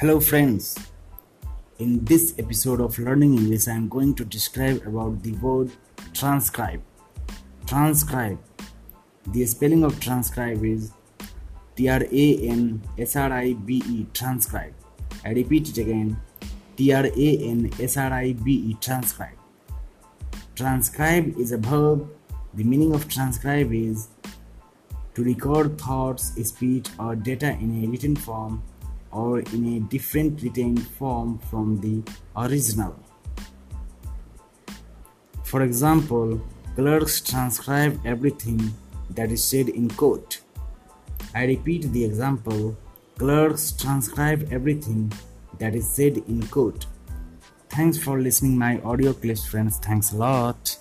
Hello friends. In this episode of Learning English I am going to describe about the word transcribe. Transcribe. The spelling of transcribe is T R A N S R I B E transcribe. I repeat it again. T R A N S R I B E transcribe. Transcribe is a verb. The meaning of transcribe is to record thoughts, speech, or data in a written form or in a different written form from the original. For example, clerks transcribe everything that is said in court. I repeat the example clerks transcribe everything that is said in court. Thanks for listening my audio clips friends. Thanks a lot.